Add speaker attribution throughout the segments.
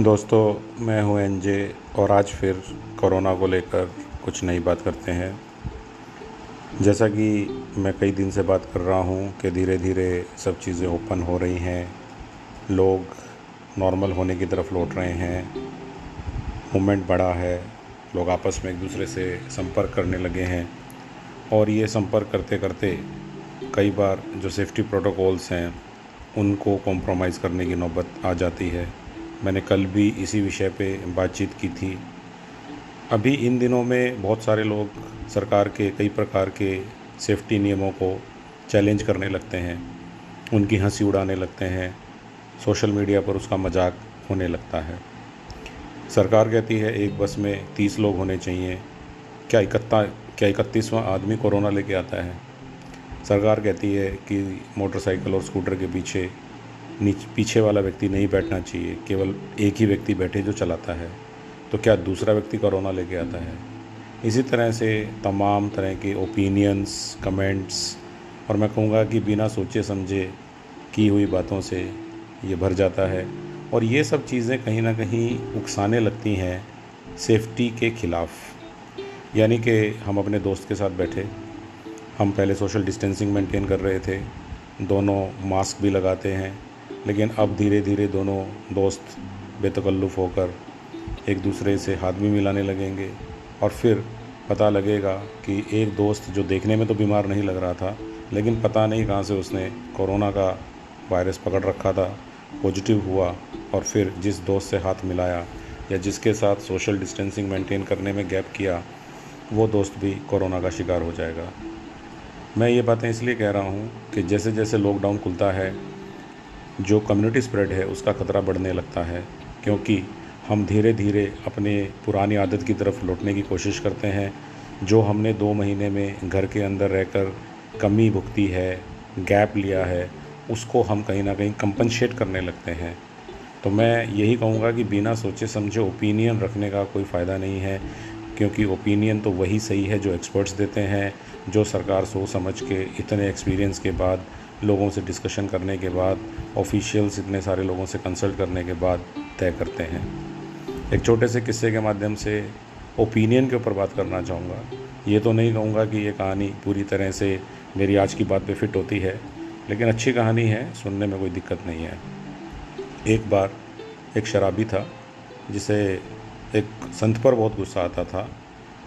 Speaker 1: दोस्तों, मैं हूँ एनजे और आज फिर कोरोना को लेकर कुछ नई बात करते हैं। जैसा कि मैं कई दिन से बात कर रहा हूँ कि धीरे धीरे सब चीज़ें ओपन हो रही हैं। लोग नॉर्मल होने की तरफ़ लौट रहे हैं। मूवमेंट बढ़ा है। लोग आपस में एक दूसरे से संपर्क करने लगे हैं। और ये संपर्क करते करते कई बार जो सेफ्टी प्रोटोकॉल्स हैं, उनको कॉम्प्रोमाइज़ करने की नौबत आ जाती है। मैंने कल भी इसी विषय पे बातचीत की थी। अभी इन दिनों में बहुत सारे लोग सरकार के, कई प्रकार के सेफ्टी नियमों को चैलेंज करने लगते हैं, उनकी हँसी उड़ाने लगते हैं, सोशल मीडिया पर उसका मज़ाक होने लगता है। सरकार कहती है, एक बस में तीस लोग होने चाहिए। क्या इकत्ता, क्या इकतीसवां आदमी कोरोना लेके आता है? सरकार कहती है कि मोटरसाइकिल और स्कूटर के पीछे नीच पीछे वाला व्यक्ति नहीं बैठना चाहिए, केवल एक ही व्यक्ति बैठे जो चलाता है। तो क्या दूसरा व्यक्ति कोरोना लेके आता है? इसी तरह से तमाम तरह के ओपिनियंस कमेंट्स और मैं कहूँगा कि बिना सोचे समझे की हुई बातों से ये भर जाता है। और ये सब चीज़ें कहीं ना कहीं उकसाने लगती हैं सेफ्टी के ख़िलाफ़। यानी कि हम अपने दोस्त के साथ बैठे, हम पहले सोशल डिस्टेंसिंग मेंटेन कर रहे थे, दोनों मास्क भी लगाते हैं लेकिन अब धीरे धीरे दोनों दोस्त बेतकल्लुफ़ होकर एक दूसरे से हाथ भी मिलाने लगेंगे। और फिर पता लगेगा कि एक दोस्त जो देखने में तो बीमार नहीं लग रहा था, लेकिन पता नहीं कहाँ से उसने कोरोना का वायरस पकड़ रखा था, पॉजिटिव हुआ और फिर जिस दोस्त से हाथ मिलाया या जिसके साथ सोशल डिस्टेंसिंग मेंटेन करने में गैप किया, वो दोस्त भी कोरोना का शिकार हो जाएगा। मैं ये बातें इसलिए कह रहा हूँ कि जैसे जैसे लॉकडाउन खुलता है जो कम्युनिटी स्प्रेड है, उसका ख़तरा बढ़ने लगता है, क्योंकि हम धीरे धीरे अपने पुरानी आदत की तरफ़ लौटने की कोशिश करते हैं। जो हमने दो महीने में घर के अंदर रहकर कमी भुगती है गैप लिया है, उसको हम कहीं ना कहीं कंपनशेट करने लगते हैं। तो मैं यही कहूँगा कि बिना सोचे समझे ओपिनियन रखने का कोई फ़ायदा नहीं है, क्योंकि ओपिनियन तो वही सही है जो एक्सपर्ट्स देते हैं, जो सरकार सोच समझ के, इतने एक्सपीरियंस के बाद लोगों से डिस्कशन करने के बाद ऑफिशियल्स इतने सारे लोगों से कंसल्ट करने के बाद तय करते हैं। एक छोटे से किस्से के माध्यम से ओपिनियन के ऊपर बात करना चाहूँगा। ये तो नहीं कहूँगा कि ये कहानी पूरी तरह से मेरी आज की बात पे फिट होती है, लेकिन अच्छी कहानी है, सुनने में कोई दिक्कत नहीं है। एक बार एक शराबी था, जिसे एक संत पर बहुत गुस्सा आता था,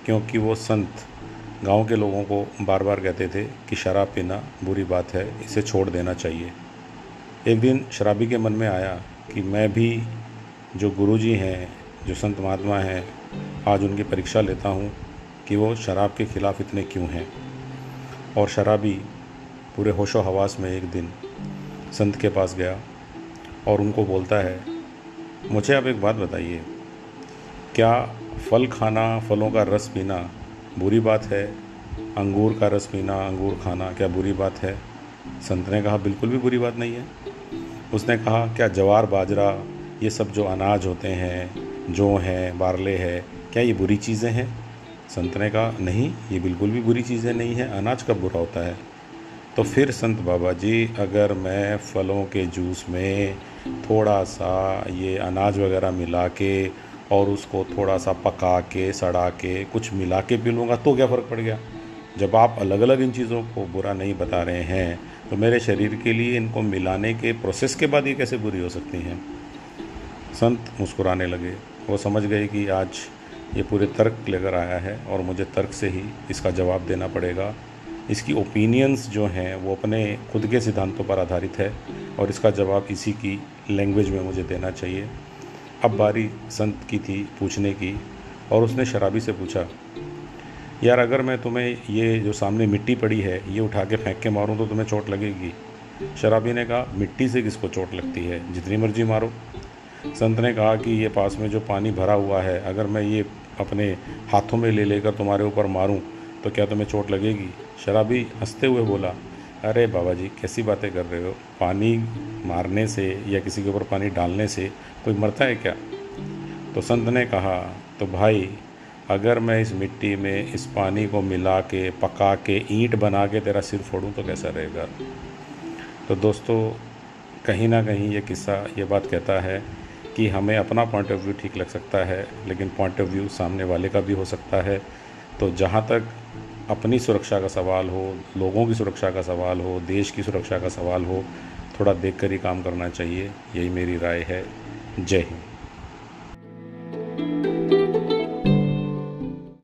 Speaker 1: क्योंकि वो संत गाँव के लोगों को बार बार कहते थे कि शराब पीना बुरी बात है, इसे छोड़ देना चाहिए। एक दिन शराबी के मन में आया कि मैं भी जो गुरुजी हैं, जो संत महात्मा हैं, आज उनकी परीक्षा लेता हूँ कि वो शराब के ख़िलाफ़ इतने क्यों हैं। और शराबी पूरे होशो हवास में एक दिन संत के पास गया और उनको बोलता है, मुझे आप एक बात बताइए, क्या फल खाना, फलों का रस पीना बुरी बात है, अंगूर का रस पीना, अंगूर खाना, क्या बुरी बात है? संत ने कहा, बिल्कुल भी बुरी बात नहीं है। उसने कहा, क्या जवार, बाजरा, ये सब जो अनाज होते हैं, जो हैं, बारले है, क्या ये बुरी चीज़ें हैं? संत ने कहा, नहीं, ये बिल्कुल भी बुरी चीज़ें नहीं हैं, अनाज कब बुरा होता है? तो फिर संत बाबा जी, अगर मैं फलों के जूस में थोड़ा सा ये अनाज वगैरह मिला के और उसको थोड़ा सा पका के, सड़ा के, कुछ मिला के पी लूँगा तो क्या फ़र्क पड़ गया? जब आप अलग अलग इन चीज़ों को बुरा नहीं बता रहे हैं तो मेरे शरीर के लिए इनको मिलाने के प्रोसेस के बाद ये कैसे बुरी हो सकती हैं? संत मुस्कुराने लगे। वो समझ गए कि आज ये पूरे तर्क लेकर आया है और मुझे तर्क से ही इसका जवाब देना पड़ेगा। इसकी ओपिनियंस जो हैं, वो अपने खुद के सिद्धांतों पर आधारित है और इसका जवाब इसी की लैंग्वेज में मुझे देना चाहिए। अब बारी संत की थी पूछने की और उसने शराबी से पूछा, यार, अगर मैं तुम्हें ये जो सामने मिट्टी पड़ी है, ये उठा के फेंक के मारूं तो तुम्हें चोट लगेगी? शराबी ने कहा, मिट्टी से किसको चोट लगती है? जितनी मर्ज़ी मारो। संत ने कहा कि, ये पास में जो पानी भरा हुआ है, अगर मैं ये अपने हाथों में ले लेकर तुम्हारे ऊपर मारूं तो क्या तुम्हें चोट लगेगी? शराबी हँसते हुए बोला अरे बाबा जी, कैसी बातें कर रहे हो? पानी मारने से या किसी के ऊपर पानी डालने से कोई मरता है क्या? तो संत ने कहा तो भाई, अगर मैं इस मिट्टी में इस पानी को मिला के, पका के, ईंट बना के तेरा सिर फोड़ूं तो कैसा रहेगा? तो दोस्तों, कहीं ना कहीं ये किस्सा, ये बात कहता है कि हमें अपना पॉइंट ऑफ़ व्यू ठीक लग सकता है, लेकिन पॉइंट ऑफ़ व्यू सामने वाले का भी हो सकता है। तो जहाँ तक अपनी सुरक्षा का सवाल हो, लोगों की सुरक्षा का सवाल हो, देश की सुरक्षा का सवाल हो, थोड़ा देख कर ही काम करना चाहिए। यही मेरी राय है। जय हिंद।